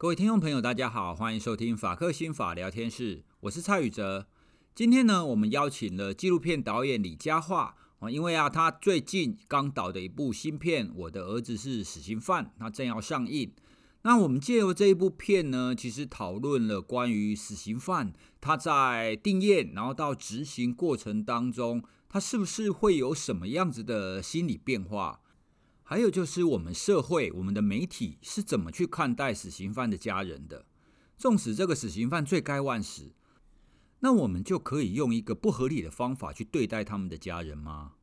各位听众朋友，大家好，欢迎收听法客心法聊天室，我是蔡宇哲。今天呢，我们邀请了纪录片导演李佳桦啊，因为啊，他最近刚导的一部新片《我的儿子是死刑犯》，他正要上映。那我们借由这一部片呢，其实讨论了关于死刑犯他在定验，然后到执行过程当中，他是不是会有什么样子的心理变化？还有就是我们社会、我们的媒体是怎么去看待死刑犯的家人的？纵使这个死刑犯罪该万死，那我们就可以用一个不合理的方法去对待他们的家人吗？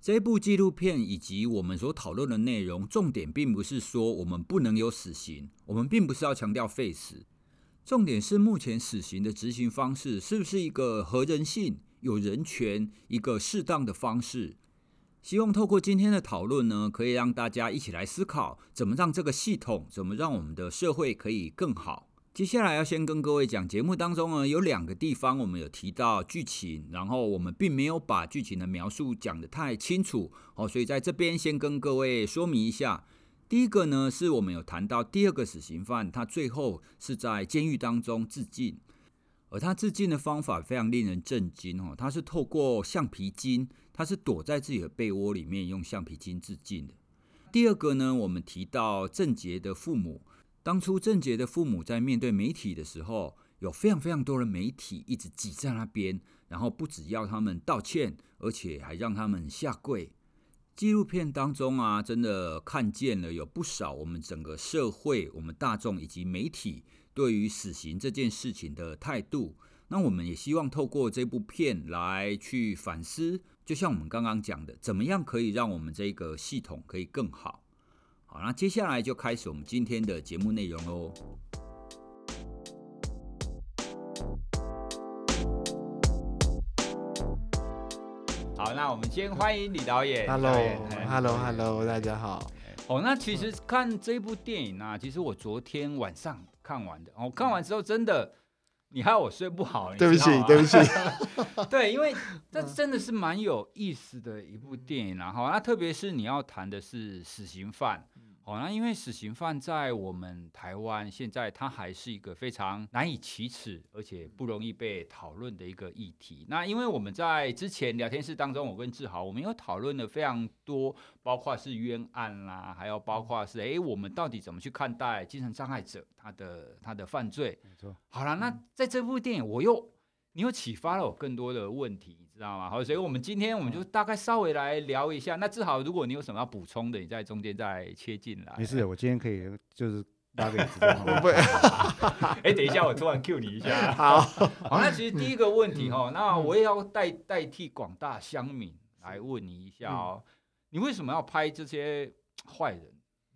这部纪录片以及我们所讨论的内容，重点并不是说我们不能有死刑，我们并不是要强调废死，重点是目前死刑的执行方式是不是一个合人性、有人权、一个适当的方式？希望透过今天的讨论呢，可以让大家一起来思考，怎么让这个系统，怎么让我们的社会可以更好。接下来要先跟各位讲，节目当中呢，有两个地方我们有提到剧情，然后我们并没有把剧情的描述讲得太清楚哦，所以在这边先跟各位说明一下。第一个呢，是我们有谈到第二个死刑犯，他最后是在监狱当中自尽。而他自尽的方法非常令人震惊哦，他是透过橡皮筋，他是躲在自己的被窝里面用橡皮筋自尽的。第二个呢，我们提到郑捷的父母，当初郑捷的父母在面对媒体的时候，有非常非常多的媒体一直挤在那边，然后不只要他们道歉，而且还让他们下跪。纪录片当中啊，真的看见了有不少我们整个社会、我们大众以及媒体。对于死刑这件事情的态度，那我们也希望透过这部片来去反思，就像我们刚刚讲的，怎么样可以让我们这个系统可以更好。好，那接下来就开始我们今天的节目内容喽。好，那我们先欢迎李导演。Hello，Hello，Hello，大家好。哦，那其实看这部电影呢、啊，其实我昨天晚上。看完的，我、哦、看完之后真的，你害我睡不好。对不起，对不起。对，因为 这真的是蛮有意思的一部电影，然后那特别是你要谈的是死刑犯。哦，那因为死刑犯在我们台湾现在，他还是一个非常难以启齿，而且不容易被讨论的一个议题。那因为我们在之前聊天室当中，我跟志豪，我们有讨论了非常多，包括是冤案啦，还有包括是，哎，我们到底怎么去看待精神障碍者他的他的犯罪？没错。好了，那在这部电影，我又你又启发了我更多的问题。知道吗？好，所以我们今天我们就大概稍微来聊一下。那志豪，如果你有什么要补充的，你在中间再切进来。没事，我今天可以就是搭个椅子。哎，等一下，我突然 cue 你一下。好，好，那其实第一个问题哈，那我也要代代替广大乡民来问你一下哦，你为什么要拍这些坏人？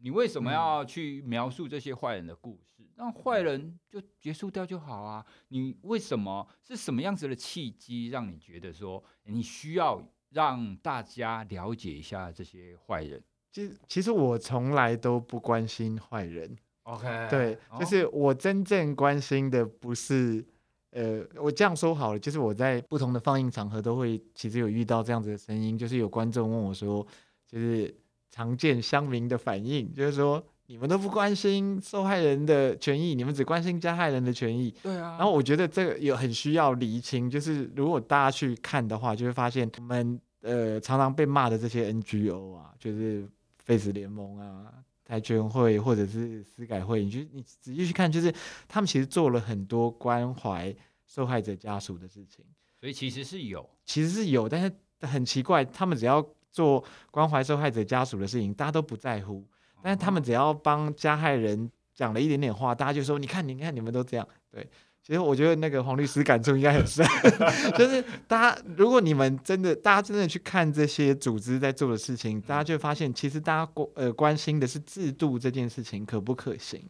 你为什么要去描述这些坏人的故事？让坏人就结束掉就好啊！你为什么是什么样子的契机，让你觉得说你需要让大家了解一下这些坏人？其实，其实我从来都不关心坏人。OK，对，就是我真正关心的不是，呃，我这样说好了，就是我在不同的放映场合都会，其实有遇到这样子的声音，就是有观众问我说，就是。常见乡民的反应就是说，你们都不关心受害人的权益，你们只关心加害人的权益。对啊。然后我觉得这个有很需要厘清，就是如果大家去看的话，就会发现我们呃常常被骂的这些 NGO 啊，就是废死联盟啊、台权会或者是司改会，你就你仔细去看，就是他们其实做了很多关怀受害者家属的事情。所以其实是有，其实是有，但是很奇怪，他们只要。做关怀受害者家属的事情，大家都不在乎。但是他们只要帮加害人讲了一点点话，大家就说：“你看，你看，你们都这样。”对，其实我觉得那个黄律师感触应该很深，就是大家如果你们真的，大家真的去看这些组织在做的事情，大家就会发现，其实大家关呃关心的是制度这件事情可不可行。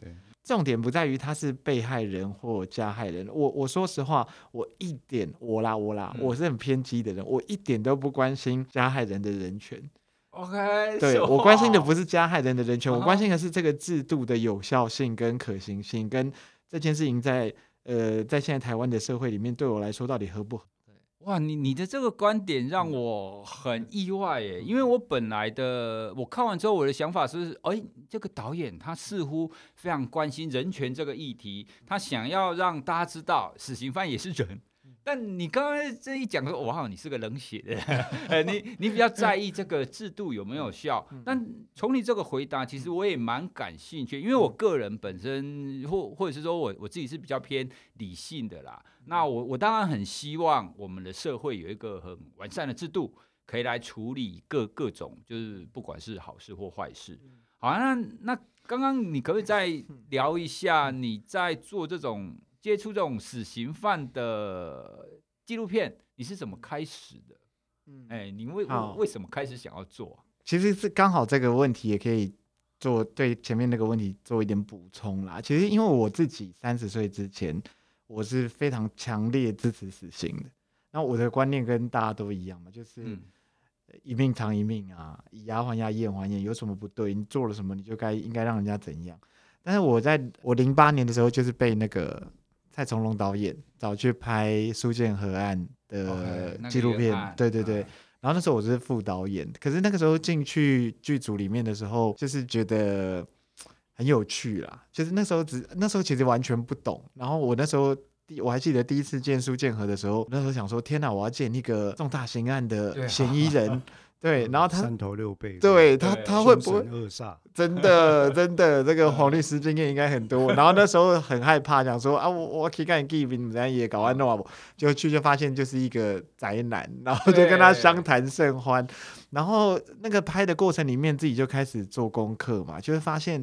重点不在于他是被害人或加害人，我我说实话，我一点我啦我啦，我是很偏激的人，我一点都不关心加害人的人权。OK，对，我关心的不是加害人的人权，我关心的是这个制度的有效性跟可行性，跟这件事情在呃在现在台湾的社会里面对我来说到底合不合？哇，你你的这个观点让我很意外耶，因为我本来的我看完之后，我的想法是，哎，这个导演他似乎非常关心人权这个议题，他想要让大家知道死刑犯也是人。但你刚刚这一讲说，哇，你是个冷血的，呃，你你比较在意这个制度有没有效？但从你这个回答，其实我也蛮感兴趣，因为我个人本身或或者是说我我自己是比较偏理性的啦。那我我当然很希望我们的社会有一个很完善的制度，可以来处理各各种，就是不管是好事或坏事。好，那那刚刚你可不可以再聊一下你在做这种？接触这种死刑犯的纪录片，你是怎么开始的？嗯，哎，你为为什么开始想要做？其实是刚好这个问题也可以做对前面那个问题做一点补充啦。其实因为我自己三十岁之前，我是非常强烈支持死刑的。那我的观念跟大家都一样嘛，就是一命偿一命啊，以牙还牙，以眼还眼，有什么不对？你做了什么，你就该应该让人家怎样。但是我在我零八年的时候，就是被那个。蔡从龙导演找去拍苏建和案的纪录片，对对对。然后那时候我是副导演，可是那个时候进去剧组里面的时候，就是觉得很有趣啦。就是那时候只那时候其实完全不懂。然后我那时候第我还记得第一次见苏建和的时候，那时候想说：天哪，我要见一个重大刑案的嫌疑人。对，然后他三头六臂，对他他会不会 真的真的这个黄律师经验应该很多。然后那时候很害怕，想说啊，我我可以干 give 你们也搞完弄啊，就去就发现就是一个宅男，然后就跟他相谈甚欢。然后那个拍的过程里面，自己就开始做功课嘛，就会发现，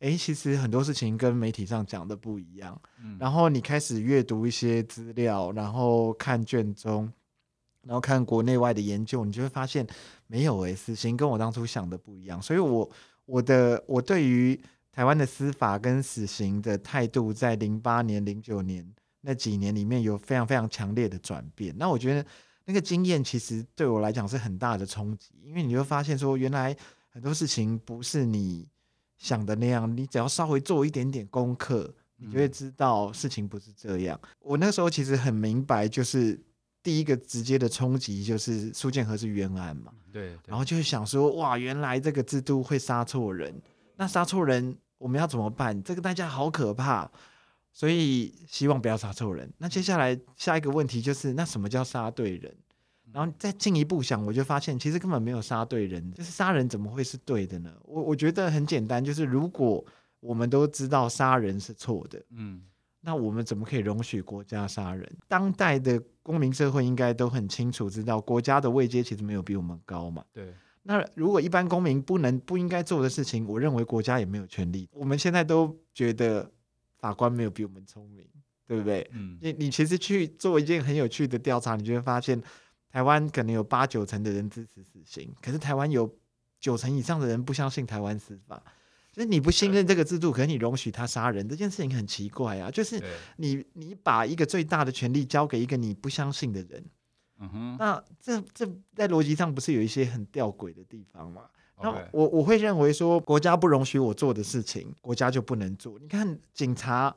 哎，其实很多事情跟媒体上讲的不一样。然后你开始阅读一些资料，然后看卷宗。然后看国内外的研究，你就会发现没有诶，死刑跟我当初想的不一样。所以我我的我对于台湾的司法跟死刑的态度，在零八年、零九年那几年里面有非常非常强烈的转变。那我觉得那个经验其实对我来讲是很大的冲击，因为你就发现说，原来很多事情不是你想的那样，你只要稍微做一点点功课，你就会知道事情不是这样。我那时候其实很明白，就是。第一个直接的冲击就是苏建和是冤案嘛，对，对，然后就想说，哇，原来这个制度会杀错人，那杀错人我们要怎么办？这个代价好可怕，所以希望不要杀错人。那接下来下一个问题就是，那什么叫杀对人？然后再进一步想，我就发现其实根本没有杀对人，就是杀人怎么会是对的呢？我我觉得很简单，就是如果我们都知道杀人是错的，嗯。那我们怎么可以容许国家杀人？当代的公民社会应该都很清楚知道，国家的位阶其实没有比我们高嘛。对。那如果一般公民不能、不应该做的事情，我认为国家也没有权利。我们现在都觉得法官没有比我们聪明，对不对？嗯。你你其实去做一件很有趣的调查，你就会发现，台湾可能有八九成的人支持死刑，可是台湾有九成以上的人不相信台湾司法。那你不信任这个制度，可是你容许他杀人，这件事情很奇怪啊！就是你你把一个最大的权力交给一个你不相信的人，嗯哼，那这这在逻辑上不是有一些很吊诡的地方吗？那我我会认为说，国家不容许我做的事情，国家就不能做。你看警察，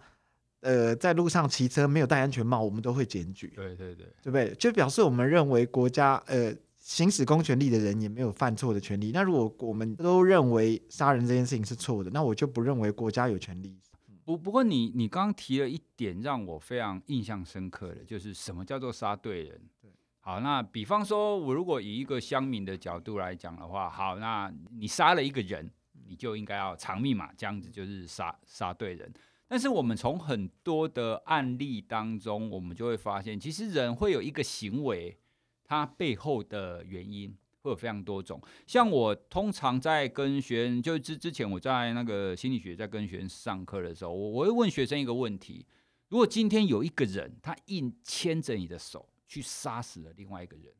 呃，在路上骑车没有戴安全帽，我们都会检举，对对对，对不对？就表示我们认为国家，呃。行使公权力的人也没有犯错的权利。那如果我们都认为杀人这件事情是错的，那我就不认为国家有权利。不不过你你刚刚提了一点让我非常印象深刻的，就是什么叫做杀对人？对，好，那比方说，我如果以一个乡民的角度来讲的话，好，那你杀了一个人，你就应该要偿命嘛，这样子就是杀杀对人。但是我们从很多的案例当中，我们就会发现，其实人会有一个行为。它背后的原因会有非常多种，像我通常在跟学生，就之之前我在那个心理学在跟学生上课的时候，我我会问学生一个问题：如果今天有一个人他硬牵着你的手去杀死了另外一个人，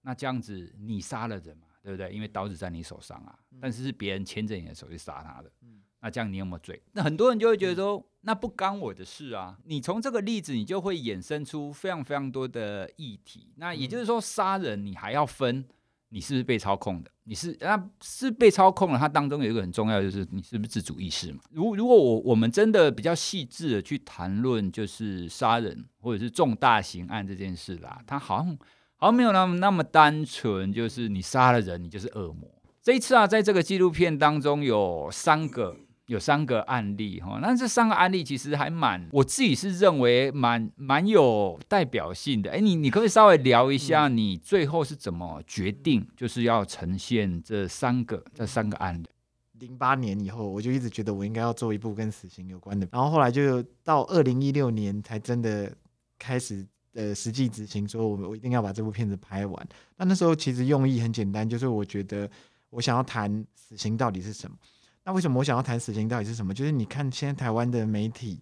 那这样子你杀了人嘛，对不对？因为刀子在你手上啊，但是是别人牵着你的手去杀他的。那这样你有没有罪？那很多人就会觉得说，那不干我的事啊。你从这个例子，你就会衍生出非常非常多的议题。那也就是说，杀人你还要分你是不是被操控的？你是那，是被操控了。它当中有一个很重要，就是你是不是自主意识嘛？如如果我我们真的比较细致的去谈论，就是杀人或者是重大刑案这件事啦，它好像好像没有那么那么单纯，就是你杀了人，你就是恶魔。这一次啊，在这个纪录片当中有三个。有三个案例哈，那这三个案例其实还蛮，我自己是认为蛮蛮有代表性的。哎，你你可不可以稍微聊一下，你最后是怎么决定，就是要呈现这三个这三个案例？零八年以后，我就一直觉得我应该要做一部跟死刑有关的，然后后来就到二零一六年才真的开始呃实际执行，说我我一定要把这部片子拍完。那那时候其实用意很简单，就是我觉得我想要谈死刑到底是什么。那为什么我想要谈死刑到底是什么？就是你看现在台湾的媒体，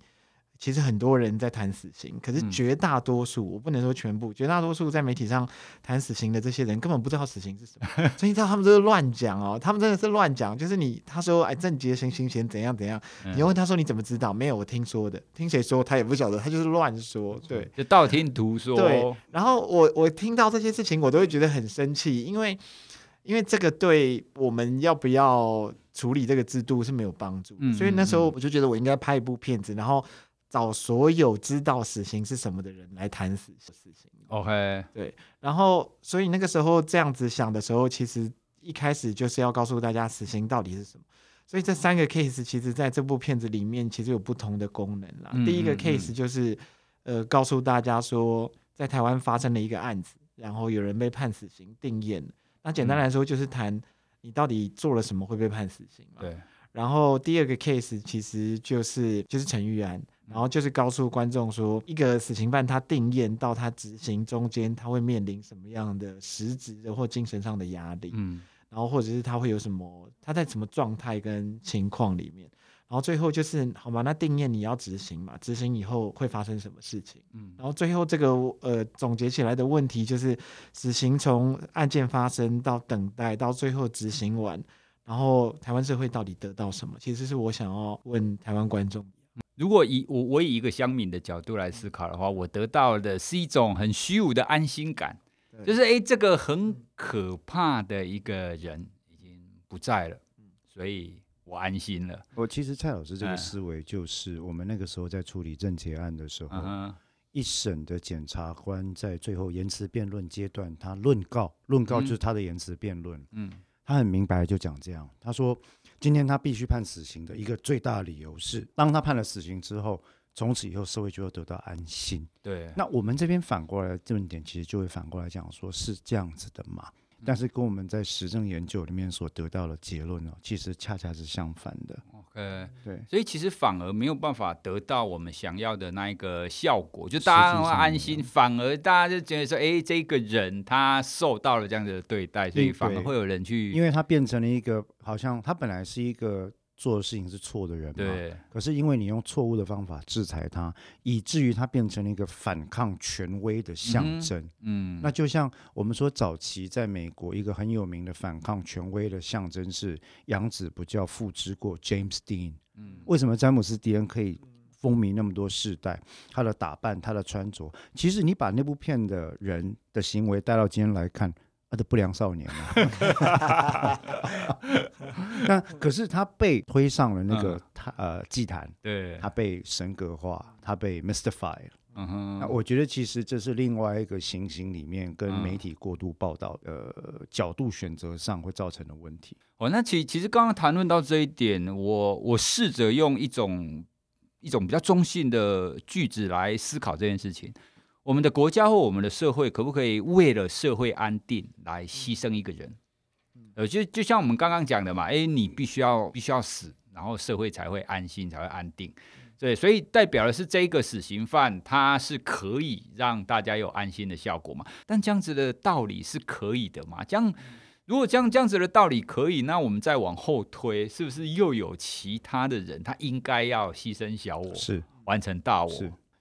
其实很多人在谈死刑，可是绝大多数，我不能说全部，绝大多数在媒体上谈死刑的这些人根本不知道死刑是什么，所以你知道他们都是乱讲哦，他们真的是乱讲。就是你他说哎，郑捷刑刑前怎样怎样，你问他说你怎么知道？没有，我听说的，听谁说他也不晓得，他就是乱说，对，就道听途说。对，然后我我听到这些事情，我都会觉得很生气，因为因为这个对我们要不要？处理这个制度是没有帮助，所以那时候我就觉得我应该拍一部片子，然后找所有知道死刑是什么的人来谈死死刑。OK，对，然后所以那个时候这样子想的时候，其实一开始就是要告诉大家死刑到底是什么。所以这三个 case 其实在这部片子里面其实有不同的功能啦。第一个 case 就是呃告诉大家说，在台湾发生了一个案子，然后有人被判死刑定谳。那简单来说就是谈。你到底做了什么会被判死刑？对。然后第二个 case 其实就是就是陈玉安，然后就是告诉观众说，一个死刑犯他定验到他执行中间，他会面临什么样的实质的或精神上的压力？嗯。然后或者是他会有什么？他在什么状态跟情况里面？然后最后就是，好吗？那定谳你要执行嘛？执行以后会发生什么事情？嗯，然后最后这个呃总结起来的问题就是，死刑从案件发生到等待到最后执行完，然后台湾社会到底得到什么？其实是我想要问台湾观众。如果以我我以一个乡民的角度来思考的话，我得到的是一种很虚无的安心感，就是哎，这个很可怕的一个人已经不在了，所以。我安心了。我其实蔡老师这个思维就是，我们那个时候在处理郑捷案的时候，嗯、一审的检察官在最后言辞辩论阶段，他论告，论告就是他的言辞辩论。嗯，他很明白就讲这样，他说今天他必须判死刑的一个最大理由是，当他判了死刑之后，从此以后社会就会得到安心。对，那我们这边反过来的论点，其实就会反过来讲，说是这样子的嘛。但是跟我们在实证研究里面所得到的结论呢，其实恰恰是相反的。OK，对，所以其实反而没有办法得到我们想要的那一个效果，就大家会安心，反而大家就觉得说，哎，这个人他受到了这样的对待，所以反而会有人去，因为他变成了一个，好像他本来是一个。做的事情是错的人嘛？对。可是因为你用错误的方法制裁他，以至于他变成了一个反抗权威的象征。嗯。嗯，那就像我们说，早期在美国一个很有名的反抗权威的象征是养子不教父之过 James Dean。嗯。为什么詹姆斯·迪恩可以风靡那么多世代？他的打扮，他的穿着，其实你把那部片的人的行为带到今天来看。他的不良少年啊，那可是他被推上了那个他呃祭坛，对，他被神格化，他被 mystify。嗯哼，那我觉得其实这是另外一个情形里面跟媒体过度报道呃角度选择上会造成的问题。哦，那其其实刚刚谈论到这一点，我我试着用一种一种比较中性的句子来思考这件事情。我们的国家或我们的社会可不可以为了社会安定来牺牲一个人？呃，就就像我们刚刚讲的嘛，诶，你必须要必须要死，然后社会才会安心，才会安定。对，所以代表的是这个死刑犯，他是可以让大家有安心的效果嘛？但这样子的道理是可以的嘛？这样如果这样这样子的道理可以，那我们再往后推，是不是又有其他的人，他应该要牺牲小我，是完成大我？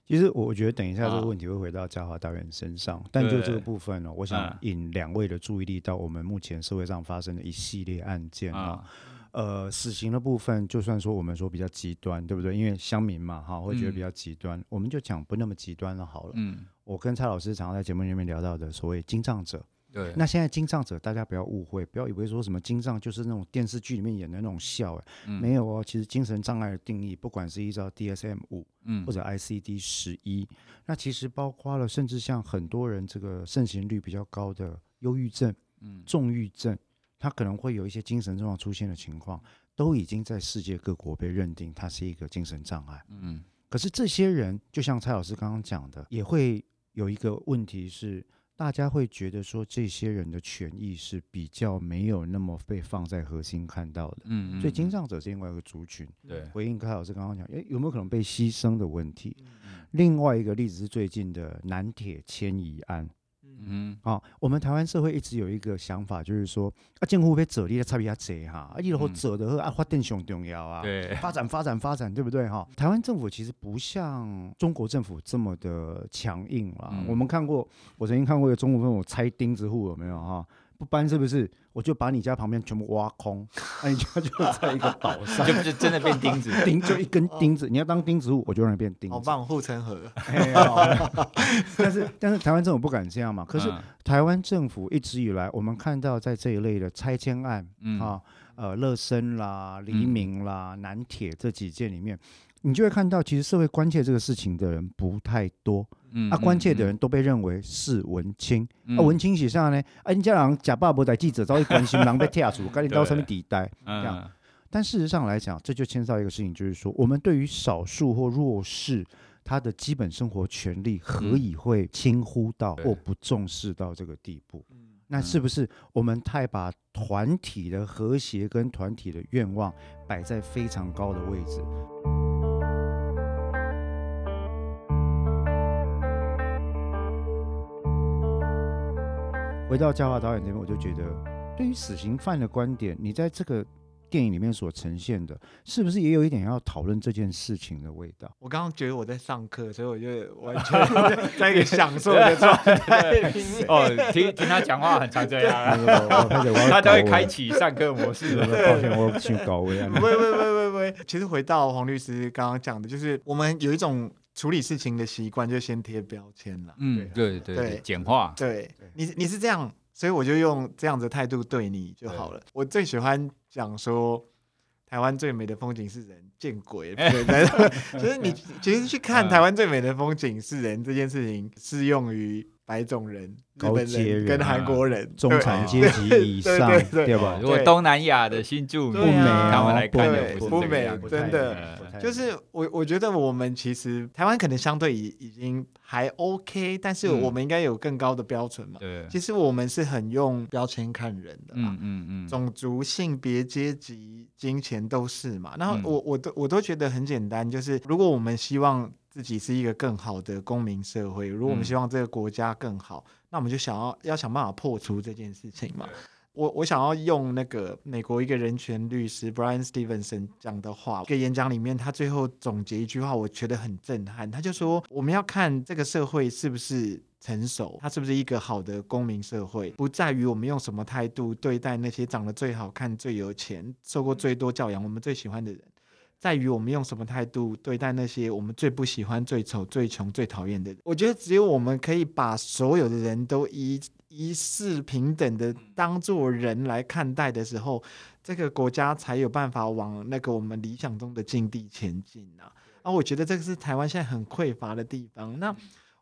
其实我觉得等一下这个问题会回到嘉华导演身上，啊、但就这个部分呢，我想引两位的注意力到我们目前社会上发生的一系列案件啊，啊。呃，死刑的部分，就算说我们说比较极端，对不对？因为乡民嘛，哈，会觉得比较极端，嗯、我们就讲不那么极端了好了。嗯，我跟蔡老师常常在节目里面聊到的所谓精障者，对，那现在精障者，大家不要误会，不要以为说什么精障就是那种电视剧里面演的那种笑，哎、嗯，没有哦。其实精神障碍的定义，不管是依照 DSM 五，嗯，或者 ICD 十一，那其实包括了，甚至像很多人这个盛行率比较高的忧郁症，嗯，重郁症，他可能会有一些精神症状出现的情况，都已经在世界各国被认定它是一个精神障碍。嗯，可是这些人，就像蔡老师刚刚讲的，也会有一个问题是。大家会觉得说，这些人的权益是比较没有那么被放在核心看到的，嗯，嗯，嗯，所以经障者是另外一个族群。对，回应柯老师刚刚讲，诶，有没有可能被牺牲的问题？嗯嗯，另外一个例子是最近的南铁迁移案。嗯，好、哦，我们台湾社会一直有一个想法，就是说啊，政府被折力的差别较侪哈，啊，然后走的啊，发展上重要啊，对，发展发展发展，对不对哈？台湾政府其实不像中国政府这么的强硬啦。嗯、我们看过，我曾经看过一个中国政府拆钉子户，有没有哈？不搬是不是？我就把你家旁边全部挖空，那你家就在一个岛上，就就真的变钉子，钉就一根钉子。你要当钉子户，我就让你变钉子。好棒，护城河。但是但是台湾政府不敢这样嘛？可是台湾政府一直以来，我们看到在这一类的拆迁案，嗯、啊，呃，乐生啦、黎明啦、嗯、南铁这几件里面，你就会看到，其实社会关切这个事情的人不太多。嗯，啊，关切的人都被认为是文青。嗯、啊，文青写上呢？啊，人家人假爸不在记者，早已关心狼被踢出，赶紧到上面抵待。这样，但事实上来讲，这就牵涉到一个事情，就是说，我们对于少数或弱势，他的基本生活权利，何以会轻忽到或不重视到这个地步？嗯、那是不是我们太把团体的和谐跟团体的愿望摆在非常高的位置？回到嘉华导演这边，我就觉得，对于死刑犯的观点，你在这个电影里面所呈现的，是不是也有一点要讨论这件事情的味道？我刚刚觉得我在上课，所以我就 完全在一个享受的状态。哦，听听他讲话很常这样，他都会开启上课模式。抱歉，我去搞位啊。不会，不会，不会，不会。其实回到黄律师刚刚讲的，就是我们有一种。处理事情的习惯就先贴标签了，嗯，对对对，简化，对你你是这样，所以我就用这样子的态度对你就好了。我最喜欢讲说，台湾最美的风景是人，见鬼！对，其实你其实去看台湾最美的风景是人这件事情，适用于白种人。高阶人跟韩国人，中产阶级以上，对吧？如果东南亚的新住民，他们来看的不美，真的就是我我觉得我们其实台湾可能相对已已经还 OK，但是我们应该有更高的标准嘛。对，其实我们是很用标签看人的，嗯嗯嗯，种族、性别、阶级、金钱都是嘛。然后我我都我都觉得很简单，就是如果我们希望自己是一个更好的公民社会，如果我们希望这个国家更好。那我们就想要要想办法破除这件事情嘛。我我想要用那个美国一个人权律师 Brian Stevenson 讲的话，一个演讲里面，他最后总结一句话，我觉得很震撼。他就说，我们要看这个社会是不是成熟，它是不是一个好的公民社会，不在于我们用什么态度对待那些长得最好看、最有钱、受过最多教养、我们最喜欢的人。在于我们用什么态度对待那些我们最不喜欢、最丑、最穷、最讨厌的人。我觉得只有我们可以把所有的人都一一视平等的当做人来看待的时候，这个国家才有办法往那个我们理想中的境地前进啊！啊，我觉得这个是台湾现在很匮乏的地方。那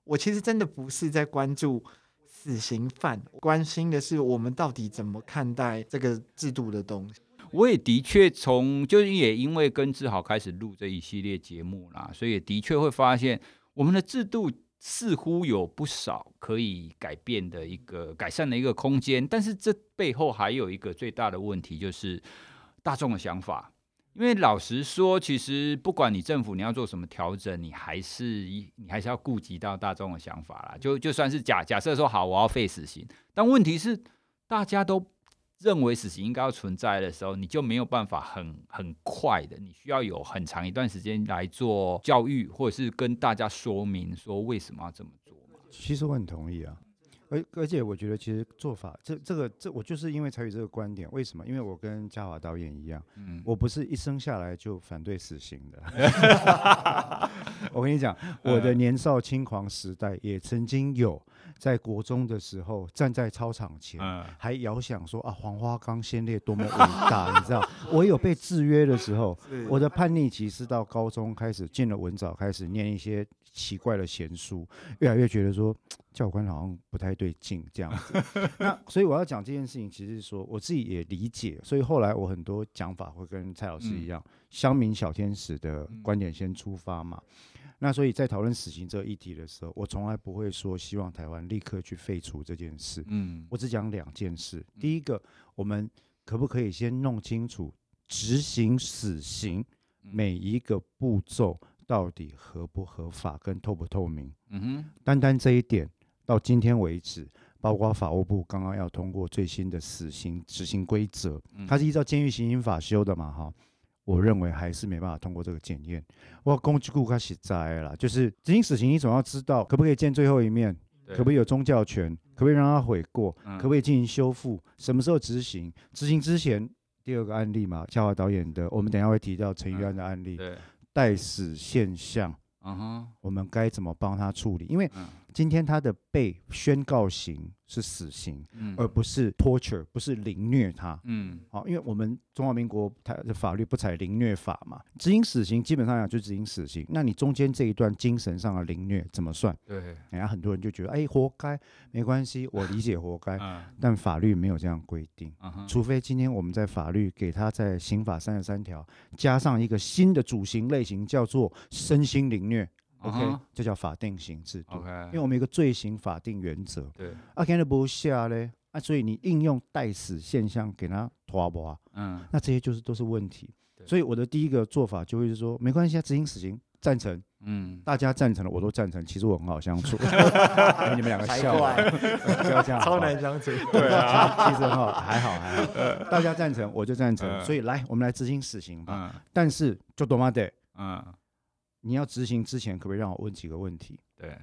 我其实真的不是在关注死刑犯，关心的是我们到底怎么看待这个制度的东西。我也的确从，就是也因为跟志豪开始录这一系列节目啦，所以也的确会发现我们的制度似乎有不少可以改变的一个改善的一个空间，但是这背后还有一个最大的问题，就是大众的想法。因为老实说，其实不管你政府你要做什么调整，你还是你还是要顾及到大众的想法啦。就就算是假假设说好，我要废死刑，但问题是大家都。认为死刑应该要存在的时候，你就没有办法很很快的，你需要有很长一段时间来做教育，或者是跟大家说明说为什么要这么做。其实我很同意啊，而而且我觉得其实做法这这个这我就是因为才有这个观点，为什么？因为我跟嘉华导演一样，嗯，我不是一生下来就反对死刑的。我跟你讲，我的年少轻狂时代也曾经有。在国中的时候站在操场前，嗯、还遥想说啊，黄花岗先烈多么伟大，你知道？我有被制约的时候，我的叛逆期是到高中开始进了文藻，开始念一些奇怪的闲书，越来越觉得说 教官好像不太对劲这样子。那所以我要讲这件事情，其实是说我自己也理解，所以后来我很多讲法会跟蔡老师一样，乡、嗯、民小天使的观点先出发嘛。那所以在讨论死刑这个议题的时候，我从来不会说希望台湾立刻去废除这件事。嗯，我只讲两件事。第一个，我们可不可以先弄清楚执行死刑每一个步骤到底合不合法跟透不透明？嗯哼，单单这一点，到今天为止，包括法务部刚刚要通过最新的死刑执行规则，它是依照监狱刑刑法修的嘛？哈。我认为还是没办法通过这个检验。我攻击顾客实在了，就是执行死刑，你总要知道可不可以见最后一面，可不可以有宗教权，可不可以让他悔过，可不可以进行修复，什么时候执行？执行之前，第二个案例嘛，嘉华导演的，我们等一下会提到陈玉安的案例，待死现象，我们该怎么帮他处理？因为今天他的被宣告刑。是死刑，嗯、而不是 torture，不是凌虐他。嗯，好，因为我们中华民国它的法律不采凌虐法嘛，执行死刑基本上讲就执行死刑。那你中间这一段精神上的凌虐怎么算？对，人家很多人就觉得，哎、欸，活该，没关系，我理解活该。嗯、但法律没有这样规定，嗯、除非今天我们在法律给他在刑法三十三条加上一个新的主刑类型，叫做身心凌虐。OK，这叫法定刑制度。Okay. 因为我们有一个罪刑法定原则。对。啊，现在不下嘞，啊，所以你应用代死现象给他拖不啊？嗯。那这些就是都是问题。对所以我的第一个做法就会是说，没关系啊，执行死刑赞成。嗯。大家赞成了，我都赞成。其实我很好相处。你们两个笑。不要这样。超难相处。对啊。其实很好，还好还好。大家赞成，我就赞成。所以来，我们来执行死刑吧。嗯。但是就多妈的。嗯。你要执行之前，可不可以让我问几个问题？对，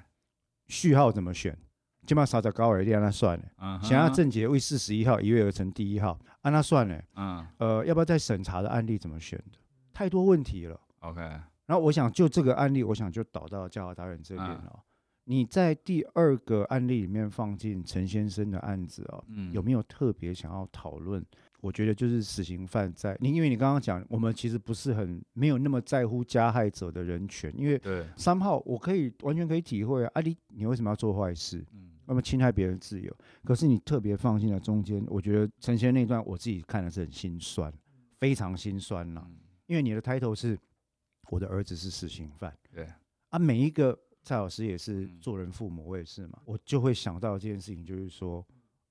序号怎么选？起码少找高而低，那算了。Uh. 想要郑捷为四十一号一跃而成第一号，按、啊、那算了。嗯、uh，huh. 呃，要不要再审查的案例怎么选的？太多问题了。OK。然后我想就这个案例，我想就导到嘉华导演这边了。Uh huh. 你在第二个案例里面放进陈先生的案子哦，嗯、有没有特别想要讨论？我觉得就是死刑犯在你，因为你刚刚讲，我们其实不是很没有那么在乎加害者的人权，因为三号我可以完全可以体会啊，啊你你为什么要做坏事？嗯，那么侵害别人自由，可是你特别放进了中间，我觉得陈先生那段我自己看的是很心酸，非常心酸呐，因为你的 title 是我的儿子是死刑犯，对啊，每一个蔡老师也是做人父母，我也是嘛，我就会想到这件事情，就是说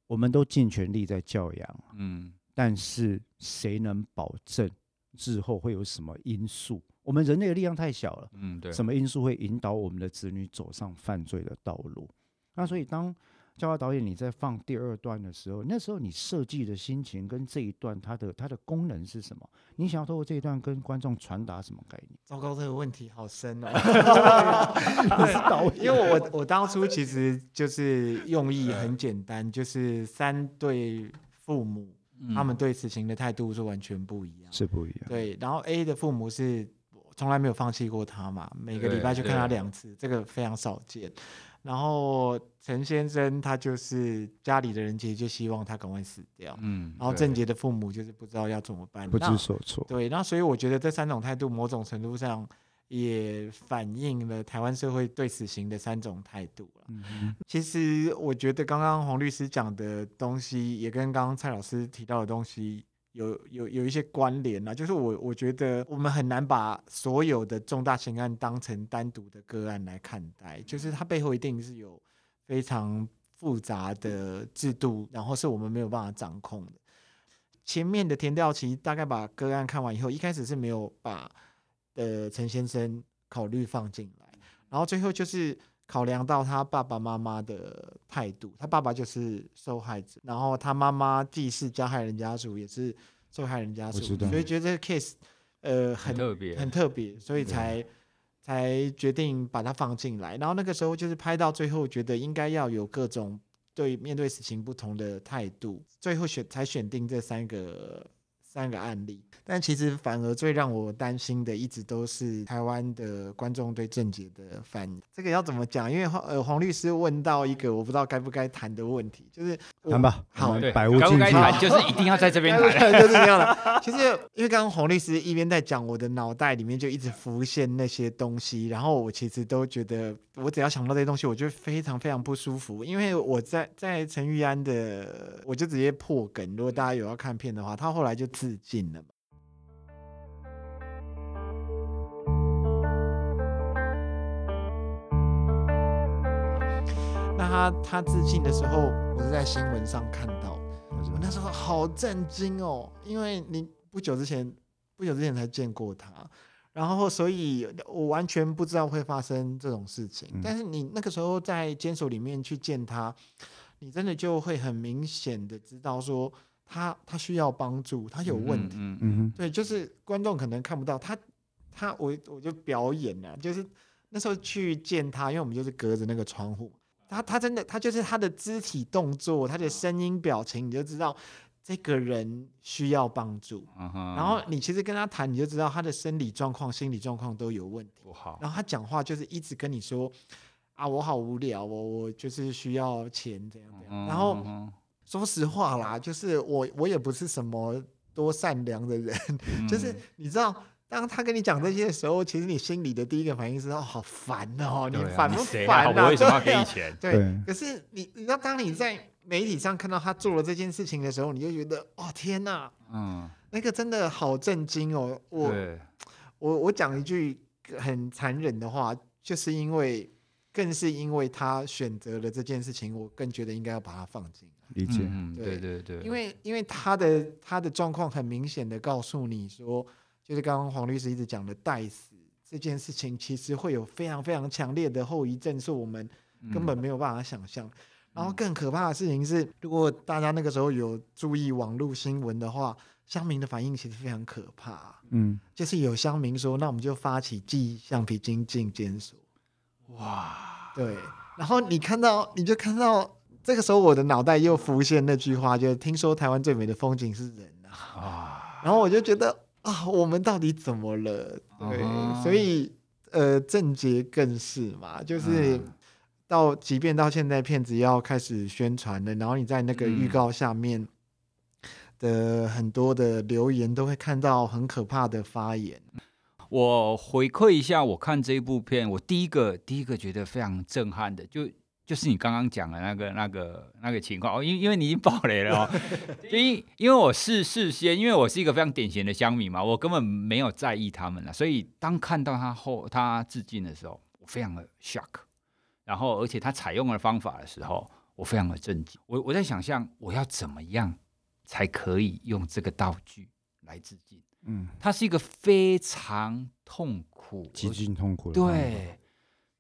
我们都尽全力在教养，嗯。但是谁能保证日后会有什么因素？我们人类的力量太小了，嗯，对，什么因素会引导我们的子女走上犯罪的道路？那所以当嘉华导演你在放第二段的时候，那时候你设计的心情跟这一段它的它的功能是什么？你想要透过这一段跟观众传达什么概念？糟糕，这个问题好深哦。对，因为我我当初其实就是用意很简单，就是三对父母。他们对死刑的态度是完全不一样，是不一样。对，然后 A 的父母是从来没有放弃过他嘛，每个礼拜去看他两次，这个非常少见。然后陈先生他就是家里的人其实就希望他赶快死掉，嗯。然后郑杰的父母就是不知道要怎么办，不知所措。对，那所以我觉得这三种态度某种程度上。也反映了台湾社会对死刑的三种态度了。嗯、其实我觉得刚刚黄律师讲的东西，也跟刚刚蔡老师提到的东西有有有一些关联啊。就是我我觉得我们很难把所有的重大刑案当成单独的个案来看待，就是它背后一定是有非常复杂的制度，然后是我们没有办法掌控的。前面的田调期大概把个案看完以后，一开始是没有把。的陈先生考虑放进来，然后最后就是考量到他爸爸妈妈的态度，他爸爸就是受害者，然后他妈妈既是加害人家属，也是受害人家属，所以觉得这个 case 呃很，很特别，很特别，所以才才决定把它放进来。然后那个时候就是拍到最后，觉得应该要有各种对面对死刑不同的态度，最后选才选定这三个。三个案例，但其实反而最让我担心的，一直都是台湾的观众对郑捷的反应。这个要怎么讲？因为呃，黄律师问到一个我不知道该不该谈的问题，就是谈吧。好，百无禁忌，谈就是一定要在这边谈，就是这样的。其实因为刚刚洪律师一边在讲，我的脑袋里面就一直浮现那些东西，然后我其实都觉得，我只要想到这些东西，我就非常非常不舒服。因为我在在陈玉安的，我就直接破梗。如果大家有要看片的话，他后来就。自尽了嘛？那他他自尽的时候，我是在新闻上看到，我那时候好震惊哦，因为你不久之前不久之前才见过他，然后所以我完全不知道会发生这种事情。但是你那个时候在监所里面去见他，你真的就会很明显的知道说。他他需要帮助，他有问题，嗯嗯，对，就是观众可能看不到他，他我我就表演了，就是那时候去见他，因为我们就是隔着那个窗户，他他真的他就是他的肢体动作，他的声音表情，你就知道这个人需要帮助。然后你其实跟他谈，你就知道他的生理状况、心理状况都有问题。然后他讲话就是一直跟你说啊，我好无聊，我我就是需要钱这样然后。说实话啦，就是我我也不是什么多善良的人，嗯、就是你知道，当他跟你讲这些的时候，其实你心里的第一个反应是哦，好烦哦，你烦不烦啊？我为什么要给你钱？对，可是你你知道，当你在媒体上看到他做了这件事情的时候，你就觉得哦天哪，嗯，那个真的好震惊哦。我我我讲一句很残忍的话，就是因为更是因为他选择了这件事情，我更觉得应该要把它放进。理解，嗯，对对对，因为因为他的他的状况很明显的告诉你说，就是刚刚黄律师一直讲的带死这件事情，其实会有非常非常强烈的后遗症，是我们根本没有办法想象。嗯、然后更可怕的事情是，如果大家那个时候有注意网络新闻的话，乡民的反应其实非常可怕。嗯，就是有乡民说，那我们就发起寄橡皮筋进监所。哇，对，然后你看到，你就看到。这个时候，我的脑袋又浮现那句话，就是听说台湾最美的风景是人啊。啊然后我就觉得啊，我们到底怎么了？对，啊、所以呃，郑捷更是嘛，就是到即便到现在片子要开始宣传了，然后你在那个预告下面的很多的留言，都会看到很可怕的发言。我回馈一下，我看这一部片，我第一个第一个觉得非常震撼的就。就是你刚刚讲的那个、那个、那个情况哦，因因为你已经爆雷了哦，因因为我是事先，因为我是一个非常典型的乡民嘛，我根本没有在意他们了，所以当看到他后他致敬的时候，我非常的 shock，然后而且他采用的方法的时候，我非常的震惊，我我在想象我要怎么样才可以用这个道具来致敬，嗯，他是一个非常痛苦、极尽痛苦的，对。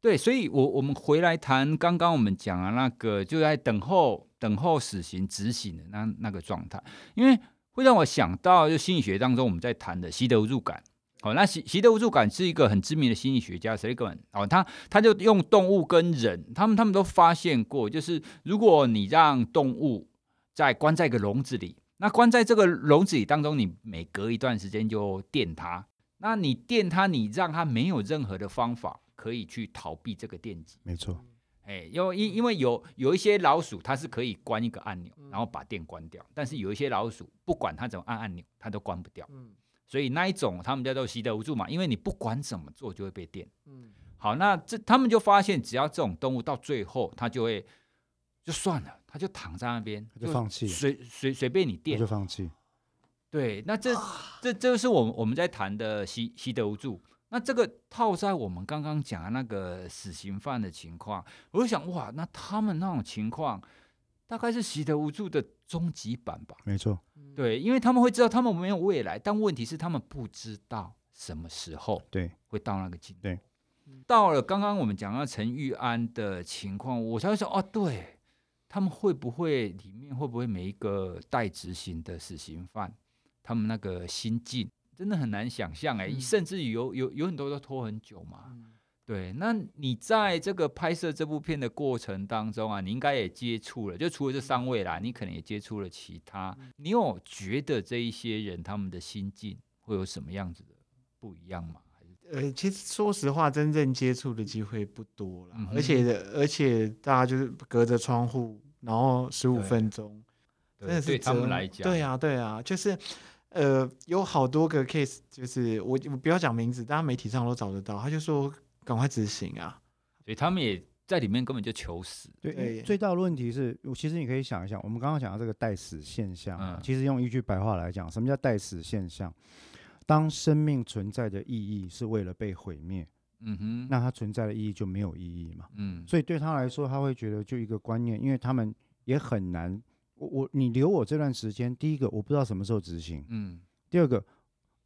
对，所以我，我们回来谈刚刚我们讲的那个，就在等候等候死刑执行的那那个状态，因为会让我想到，就心理学当中我们在谈的习得无助感。哦，那习习得无助感是一个很知名的心理学家 Seligman 哦，他他就用动物跟人，他们他们都发现过，就是如果你让动物在关在一个笼子里，那关在这个笼子里当中，你每隔一段时间就电它，那你电它，你让它没有任何的方法。可以去逃避这个电击，没错。哎，因为因因为有有一些老鼠，它是可以关一个按钮，然后把电关掉。但是有一些老鼠，不管它怎么按按钮，它都关不掉。所以那一种他们叫做习得无助嘛，因为你不管怎么做就会被电。嗯好，那这他们就发现，只要这种动物到最后，它就会就算了，它就躺在那边，就放弃，随随随便你电，就放弃。对，那这这这就是我们我们在谈的习习得无助。那这个套在我们刚刚讲的那个死刑犯的情况，我就想哇，那他们那种情况大概是习得无助的终极版吧？没错，对，因为他们会知道他们没有未来，但问题是他们不知道什么时候对会到那个境地。对，到了刚刚我们讲到陈玉安的情况，我才会说哦，对他们会不会里面会不会每一个待执行的死刑犯，他们那个心境？真的很难想象哎，甚至于有有有很多都拖很久嘛。对，那你在这个拍摄这部片的过程当中啊，你应该也接触了，就除了这三位啦，你可能也接触了其他。你有觉得这一些人他们的心境会有什么样子的不一样吗？呃，其实说实话，真正接触的机会不多了，嗯，而且而且大家就是隔着窗户，然后十五分钟，真的是对他们来讲，对啊，对啊，就是。呃，有好多个 case，就是我我不要讲名字，大家媒体上都找得到。他就说赶快执行啊，所以他们也在里面根本就求死。对，对最大的问题是，其实你可以想一想，我们刚刚讲到这个待死现象，嗯、其实用一句白话来讲，什么叫待死现象？当生命存在的意义是为了被毁灭，嗯哼，那它存在的意义就没有意义嘛。嗯，所以对他来说，他会觉得就一个观念，因为他们也很难。我我你留我这段时间，第一个我不知道什么时候执行，嗯，第二个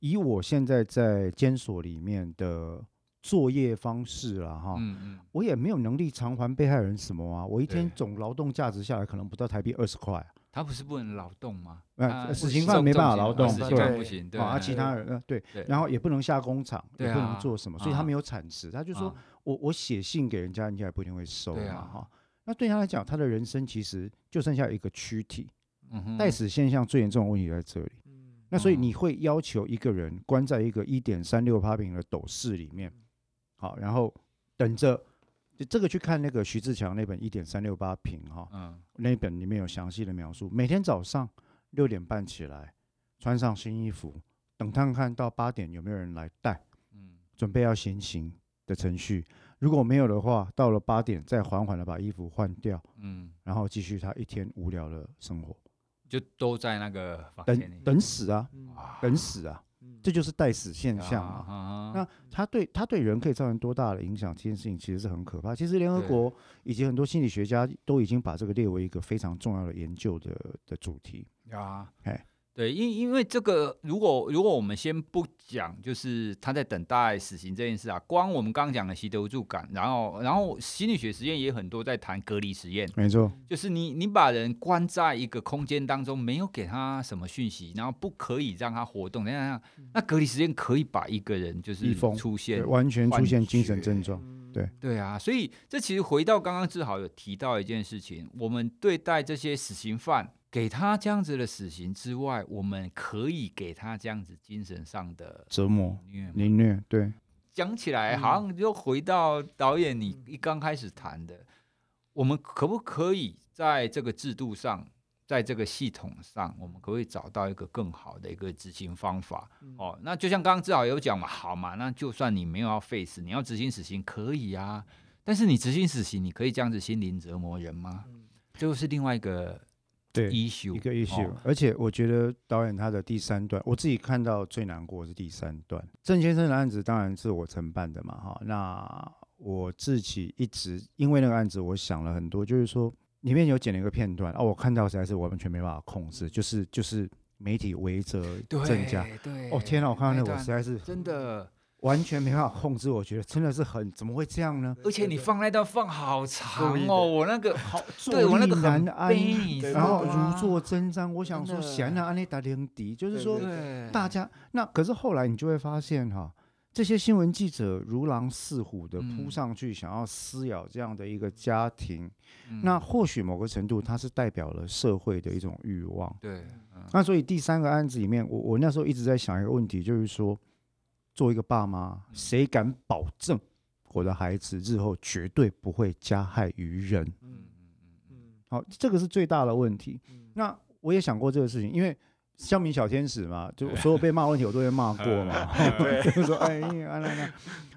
以我现在在监所里面的作业方式了哈，嗯嗯，我也没有能力偿还被害人什么啊，我一天总劳动价值下来可能不到台币二十块，他不是不能劳动吗？呃，死刑犯没办法劳动，对，不行，对，啊，其他人呃对，然后也不能下工厂，也不能做什么，所以他没有产值，他就说我我写信给人家，人家也不一定会收嘛，哈。那对他来讲，他的人生其实就剩下一个躯体。待死现象最严重的问题在这里。那所以你会要求一个人关在一个一点三六八平的斗室里面，好，然后等着。就这个去看那个徐志强那本一点三六八平哈，嗯，那本里面有详细的描述。每天早上六点半起来，穿上新衣服，等看看到八点有没有人来带，嗯，准备要行刑的程序。如果没有的话，到了八点再缓缓的把衣服换掉，嗯，然后继续他一天无聊的生活，就都在那个等等死啊，等死啊，这就是待死现象啊。那他对他对人可以造成多大的影响？这件事情其实是很可怕。其实联合国以及很多心理学家都已经把这个列为一个非常重要的研究的的主题啊，哎。对，因因为这个，如果如果我们先不讲，就是他在等待死刑这件事啊，光我们刚刚讲的习得无助感，然后然后心理学实验也很多在谈隔离实验，没错，就是你你把人关在一个空间当中，没有给他什么讯息，然后不可以让他活动，那样那隔离实验可以把一个人就是出现完全出现精神症状，对对啊，所以这其实回到刚刚志豪有提到一件事情，我们对待这些死刑犯。给他这样子的死刑之外，我们可以给他这样子精神上的折磨、凌虐。对，讲起来好像又回到导演你一刚开始谈的，嗯、我们可不可以在这个制度上，在这个系统上，我们可不可以找到一个更好的一个执行方法？嗯、哦，那就像刚刚志豪有讲嘛，好嘛，那就算你没有要废死，你要执行死刑可以啊，但是你执行死刑，你可以这样子心灵折磨人吗？这就是另外一个。对，一个 issue，而且我觉得导演他的第三段，我自己看到最难过的是第三段。郑先生的案子当然是我承办的嘛，哈，那我自己一直因为那个案子，我想了很多，就是说里面有剪了一个片段啊，我看到实在是完全没办法控制，就是就是媒体围着郑家，对，哦天哪，我看到那个我实在是真的。完全没办法控制，我觉得真的是很，怎么会这样呢？而且你放那段放好长哦，我那个好，对我那个难安，然后如坐针毡。我想说，显然安利打连迪，就是说大家那可是后来你就会发现哈，这些新闻记者如狼似虎的扑上去，想要撕咬这样的一个家庭。那或许某个程度，它是代表了社会的一种欲望。对，那所以第三个案子里面，我我那时候一直在想一个问题，就是说。做一个爸妈，谁敢保证我的孩子日后绝对不会加害于人？嗯嗯嗯好，这个是最大的问题。那我也想过这个事情，因为乡民小天使嘛，就所有被骂问题我都会骂过嘛。就是说，哎呀，那那，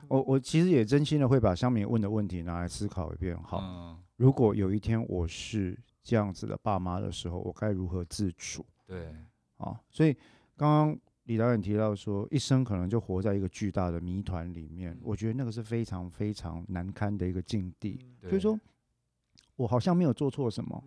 我我其实也真心的会把乡民问的问题拿来思考一遍。好，如果有一天我是这样子的爸妈的时候，我该如何自处？对，啊，所以刚刚。李导演提到说，一生可能就活在一个巨大的谜团里面。我觉得那个是非常非常难堪的一个境地。所以说，我好像没有做错什么，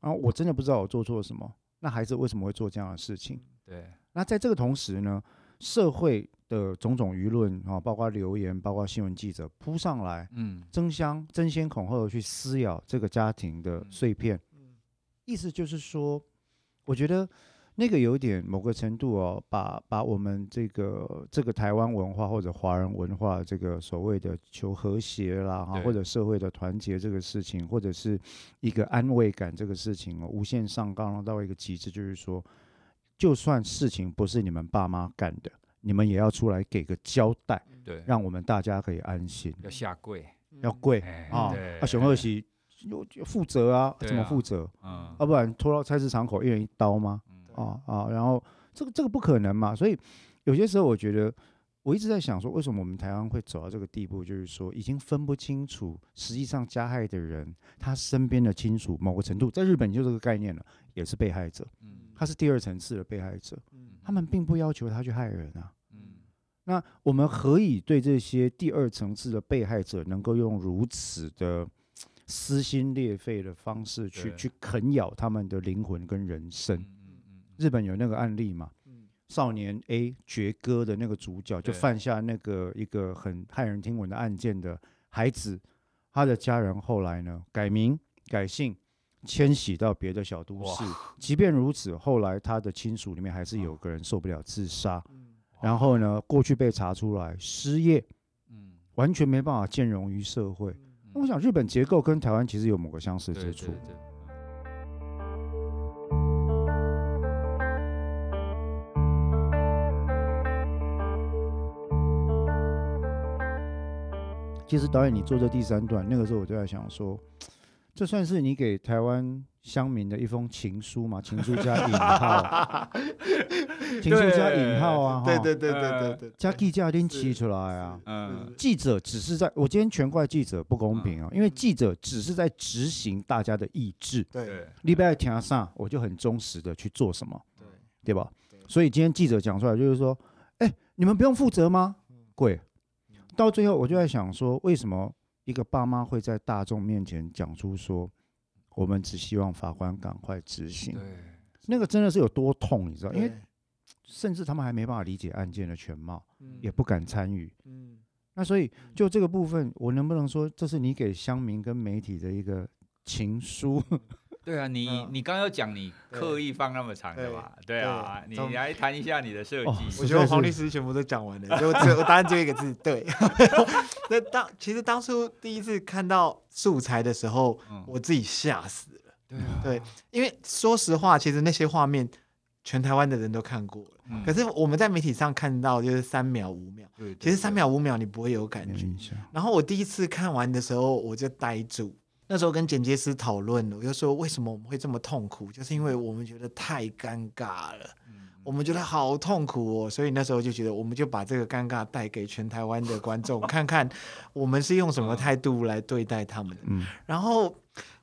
然后我真的不知道我做错了什么。那孩子为什么会做这样的事情？对。那在这个同时呢，社会的种种舆论啊，包括留言，包括新闻记者扑上来，嗯，争相争先恐后的去撕咬这个家庭的碎片。意思就是说，我觉得。那个有点某个程度哦，把把我们这个这个台湾文化或者华人文化这个所谓的求和谐啦哈，或者社会的团结这个事情，或者是一个安慰感这个事情哦，无限上纲到一个极致，就是说，就算事情不是你们爸妈干的，你们也要出来给个交代，对，让我们大家可以安心。要下跪，要跪啊！啊，熊二喜。有负责啊？怎么负责？嗯，要不然拖到菜市场口一人一刀吗？啊啊！然后这个这个不可能嘛。所以有些时候我觉得，我一直在想说，为什么我们台湾会走到这个地步？就是说，已经分不清楚，实际上加害的人，他身边的亲属，某个程度，在日本就这个概念了，也是被害者。他是第二层次的被害者。他们并不要求他去害人啊。那我们何以对这些第二层次的被害者，能够用如此的？撕心裂肺的方式去去啃咬他们的灵魂跟人生。日本有那个案例嘛？少年 A 绝歌的那个主角就犯下那个一个很骇人听闻的案件的孩子，他的家人后来呢改名改姓，迁徙到别的小都市。即便如此，后来他的亲属里面还是有个人受不了自杀。然后呢，过去被查出来失业，完全没办法兼容于社会。我想日本结构跟台湾其实有某个相似之处。其实导演，你做这第三段，那个时候我就在想说，这算是你给台湾。乡民的一封情书嘛，情书加引号，情书加引号啊，对对对对对对，加记者拎提出来啊，嗯，记者只是在，我今天全怪记者不公平啊，因为记者只是在执行大家的意志，对，礼拜天上我就很忠实的去做什么，对，对吧？所以今天记者讲出来就是说，哎，你们不用负责吗？贵，到最后我就在想说，为什么一个爸妈会在大众面前讲出说？我们只希望法官赶快执行，那个真的是有多痛，你知道？因为甚至他们还没办法理解案件的全貌，也不敢参与。那所以就这个部分，我能不能说这是你给乡民跟媒体的一个情书？对啊，你你刚刚讲你刻意放那么长的嘛？对啊，你来谈一下你的设计。我觉得黄律师全部都讲完了，就只有答案只有一个字，对。那当其实当初第一次看到素材的时候，我自己吓死了。对啊，对，因为说实话，其实那些画面全台湾的人都看过了，可是我们在媒体上看到就是三秒五秒，其实三秒五秒你不会有感觉。然后我第一次看完的时候，我就呆住。那时候跟剪接师讨论，我就说为什么我们会这么痛苦，就是因为我们觉得太尴尬了，我们觉得好痛苦哦，所以那时候就觉得我们就把这个尴尬带给全台湾的观众，看看我们是用什么态度来对待他们的。然后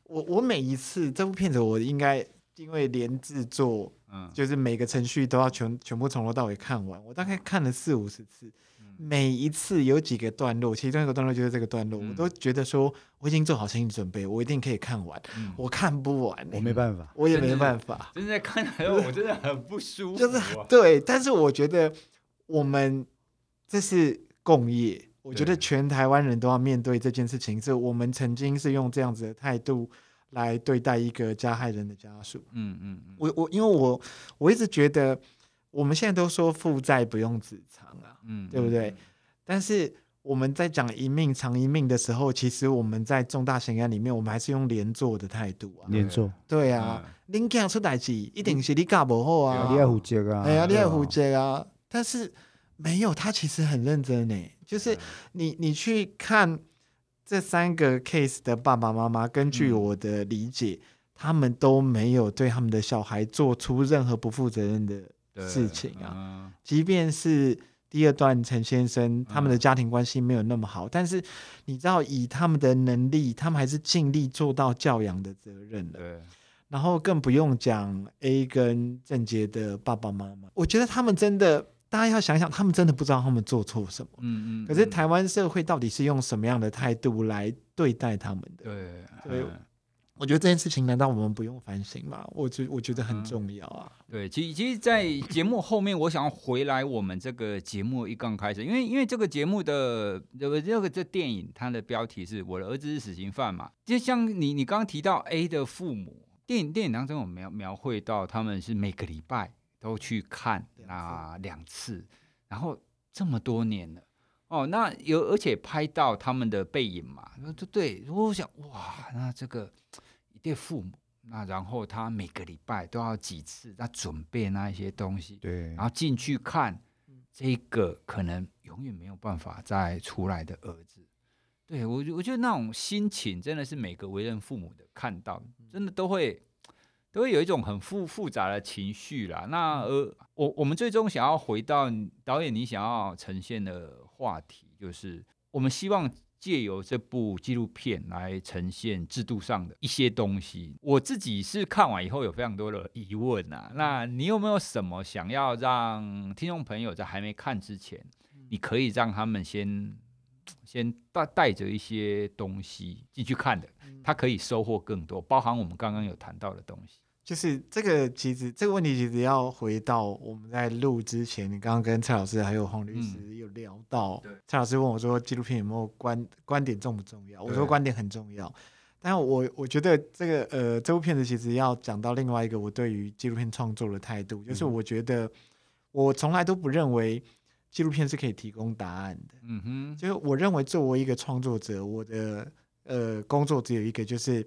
我我每一次这部片子，我应该因为连制作，就是每个程序都要全全部从头到尾看完，我大概看了四五十次。每一次有几个段落，其中一个段落就是这个段落，嗯、我都觉得说我已经做好心理准备，我一定可以看完。嗯、我看不完、欸，我没办法，我也没办法。真的看来我真的很不舒服。就是对，但是我觉得我们这是共业，我觉得全台湾人都要面对这件事情，是我们曾经是用这样子的态度来对待一个加害人的家属。嗯嗯，我我因为我我一直觉得。我们现在都说负债不用子偿啊，嗯，对不对？嗯、但是我们在讲一命偿一命的时候，其实我们在重大刑案里面，我们还是用连坐的态度啊。连坐，对啊，恁囝出代志，一定是你教不好啊，你要负责啊，哎呀，你要负责啊。但是没有，他其实很认真呢。就是你，你去看这三个 case 的爸爸妈妈，根据我的理解，嗯、他们都没有对他们的小孩做出任何不负责任的。事情啊，嗯、即便是第二段陈先生他们的家庭关系没有那么好，嗯、但是你知道，以他们的能力，他们还是尽力做到教养的责任了。对，然后更不用讲 A 跟郑杰的爸爸妈妈，我觉得他们真的，大家要想想，他们真的不知道他们做错什么。嗯嗯。可是台湾社会到底是用什么样的态度来对待他们的？对，对。我觉得这件事情难道我们不用反省吗？我觉我觉得很重要啊。嗯、对，其实其实，在节目后面，我想要回来我们这个节目一刚开始，因为因为这个节目的这个这个这电影，它的标题是我的儿子是死刑犯嘛。就像你你刚刚提到 A 的父母，电影电影当中有描描绘到他们是每个礼拜都去看啊两次，然后这么多年了哦，那有而且拍到他们的背影嘛，对对，我想哇，那这个一对父母，那然后他每个礼拜都要几次，那准备那一些东西，对，然后进去看这个可能永远没有办法再出来的儿子，对我我觉得那种心情真的是每个为人父母的看到，真的都会。都会有一种很复复杂的情绪啦。那呃，我我们最终想要回到导演你想要呈现的话题，就是我们希望借由这部纪录片来呈现制度上的一些东西。我自己是看完以后有非常多的疑问啊。那你有没有什么想要让听众朋友在还没看之前，你可以让他们先 先带带着一些东西进去看的，他可以收获更多，包含我们刚刚有谈到的东西。就是这个，其实这个问题其实要回到我们在录之前，你刚刚跟蔡老师还有黄律师有聊到，嗯、蔡老师问我说纪录片有没有观观点重不重要？我说观点很重要，但我我觉得这个呃这部片子其实要讲到另外一个我对于纪录片创作的态度，就是我觉得我从来都不认为纪录片是可以提供答案的，嗯哼，就是我认为作为一个创作者，我的呃工作只有一个就是。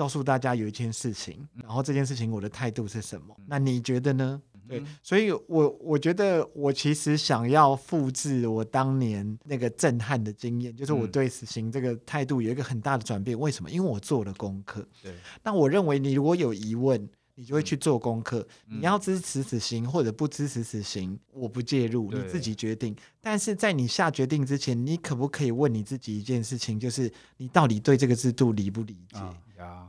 告诉大家有一件事情，然后这件事情我的态度是什么？那你觉得呢？对，所以我我觉得我其实想要复制我当年那个震撼的经验，就是我对死刑这个态度有一个很大的转变。为什么？因为我做了功课。对，那我认为你如果有疑问，你就会去做功课。你要支持死刑或者不支持死刑，我不介入，你自己决定。但是在你下决定之前，你可不可以问你自己一件事情，就是你到底对这个制度理不理解？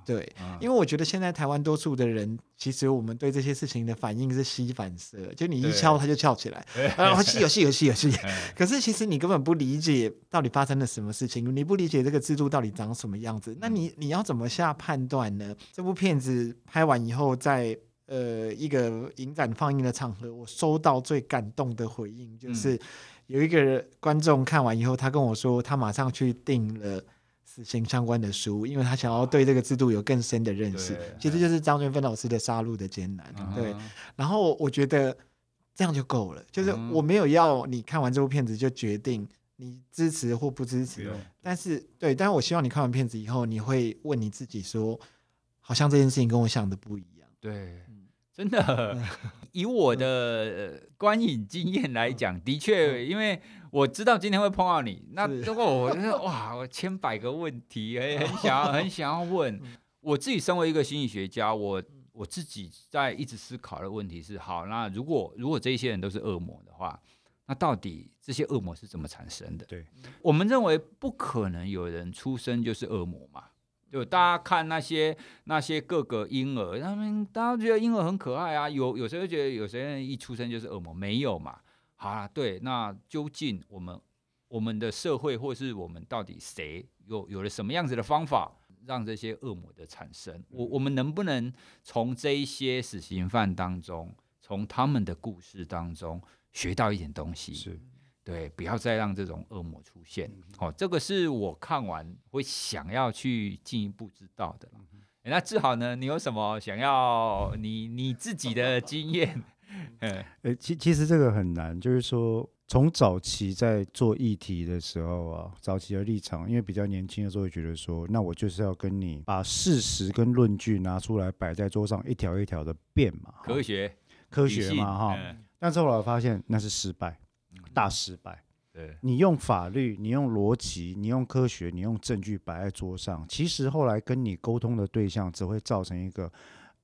对，因为我觉得现在台湾多数的人，其实我们对这些事情的反应是膝反射，就你一敲它就翘起来，然后戏有戏游戏游戏。可是其实你根本不理解到底发生了什么事情，你不理解这个制度到底长什么样子，那你你要怎么下判断呢？这部片子拍完以后，在呃一个影展放映的场合，我收到最感动的回应，就是有一个观众看完以后，他跟我说，他马上去订了。死刑相关的书，因为他想要对这个制度有更深的认识，其实就是张娟芬老师的《杀戮的艰难》。对，然后我觉得这样就够了，就是我没有要你看完这部片子就决定你支持或不支持，但是对，但是我希望你看完片子以后，你会问你自己说，好像这件事情跟我想的不一样。对。真的，以我的观影经验来讲，的确，因为我知道今天会碰到你，那如果我就是 哇，我千百个问题，很想要，很想要问。我自己身为一个心理学家，我我自己在一直思考的问题是：好，那如果如果这些人都是恶魔的话，那到底这些恶魔是怎么产生的？对，我们认为不可能有人出生就是恶魔嘛。就大家看那些那些各个婴儿，他们大家觉得婴儿很可爱啊，有有谁会觉得有些人一出生就是恶魔？没有嘛？好啊，对，那究竟我们我们的社会或是我们到底谁有有了什么样子的方法让这些恶魔的产生？我我们能不能从这一些死刑犯当中，从他们的故事当中学到一点东西？是。对，不要再让这种恶魔出现。哦，这个是我看完会想要去进一步知道的。那志豪呢？你有什么想要你你自己的经验？哎，其其实这个很难，就是说从早期在做议题的时候啊，早期的立场，因为比较年轻的时候会觉得说，那我就是要跟你把事实跟论据拿出来摆在桌上，一条一条的辩嘛，科学科学嘛哈。但是后来发现那是失败。大失败。对，你用法律，你用逻辑，你用科学，你用证据摆在桌上，其实后来跟你沟通的对象只会造成一个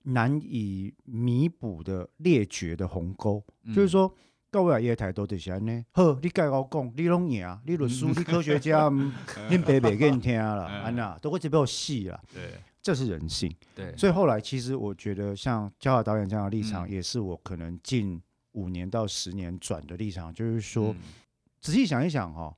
难以弥补的裂绝的鸿沟。嗯、就是说，各位业台都得先呢，呵，你该我讲，你拢赢，你律师，你科学家，你白白给你听了，安娜都会这边有戏了。对，这是人性。对，所以后来其实我觉得，像焦华导演这样的立场，也是我可能近。五年到十年转的立场，就是说，嗯、仔细想一想哈、哦，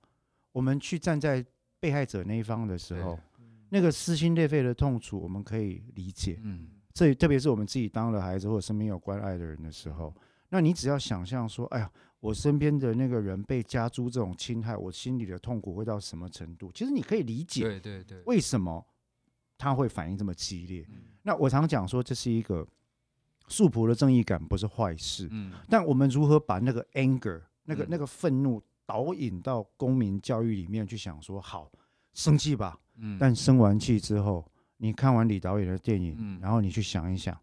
我们去站在被害者那一方的时候，那个撕心裂肺的痛楚，我们可以理解。嗯，这特别是我们自己当了孩子或者身边有关爱的人的时候，那你只要想象说，哎呀，我身边的那个人被家猪这种侵害，我心里的痛苦会到什么程度？其实你可以理解，对对对，为什么他会反应这么激烈？那我常讲说，这是一个。素朴的正义感不是坏事，嗯，但我们如何把那个 anger 那个嗯那个愤怒导引到公民教育里面去想说，好，生气吧，嗯，但生完气之后，你看完李导演的电影，嗯然后你去想一想，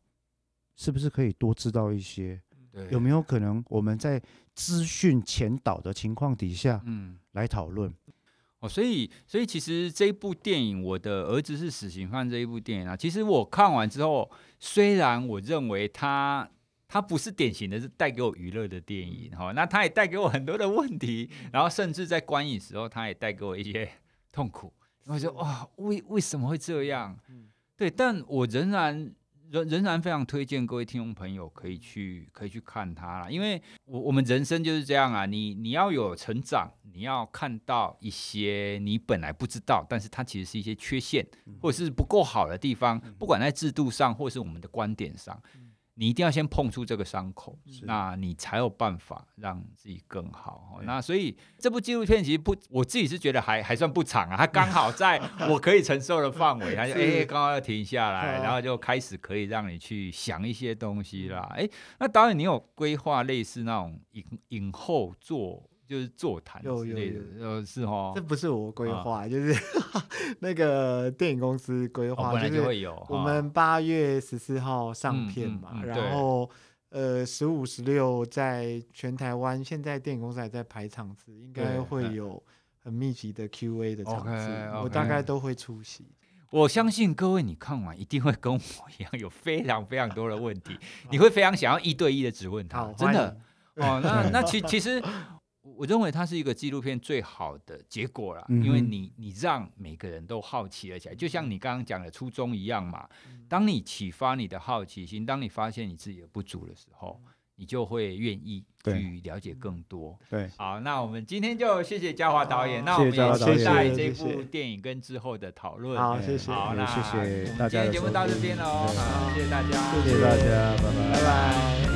是不是可以多知道一些？对有没有可能我们在资讯前导的情况底下嗯。来讨论？哦，所以，所以其实这一部电影，我的儿子是死刑犯这一部电影啊，其实我看完之后，虽然我认为它它不是典型的是带给我娱乐的电影，哈、哦，那它也带给我很多的问题，然后甚至在观影时候，它也带给我一些 痛苦。我就哇，为为什么会这样？对，但我仍然。仍仍然非常推荐各位听众朋友可以去可以去看它啦，因为我我们人生就是这样啊，你你要有成长，你要看到一些你本来不知道，但是它其实是一些缺陷或者是不够好的地方，不管在制度上或是我们的观点上。你一定要先碰触这个伤口，那你才有办法让自己更好。那所以这部纪录片其实不，我自己是觉得还还算不长啊，它刚好在我可以承受的范围，它就哎刚刚要停下来，然后就开始可以让你去想一些东西啦。哎，那导演你有规划类似那种影影后座？就是座谈之类的，呃，是哦，这不是我规划，就是 那个电影公司规划，本来就会有。我们八月十四号上片嘛，然后呃十五、十六在全台湾，现在电影公司还在排场次，应该会有很密集的 Q&A 的场次，我大概都会出席。我相信各位，你看完一定会跟我一样，有非常非常多的问题，你会非常想要一对一的质问他，真的哦。那那其其实。我认为它是一个纪录片最好的结果了，因为你你让每个人都好奇了起来，就像你刚刚讲的初衷一样嘛。当你启发你的好奇心，当你发现你自己的不足的时候，你就会愿意去了解更多。对，好，那我们今天就谢谢嘉华导演，那我们也期待这部电影跟之后的讨论。好，谢谢。好，那谢谢大家。今天节目到这边喽，好，谢谢大家，谢谢大家，拜拜，拜拜。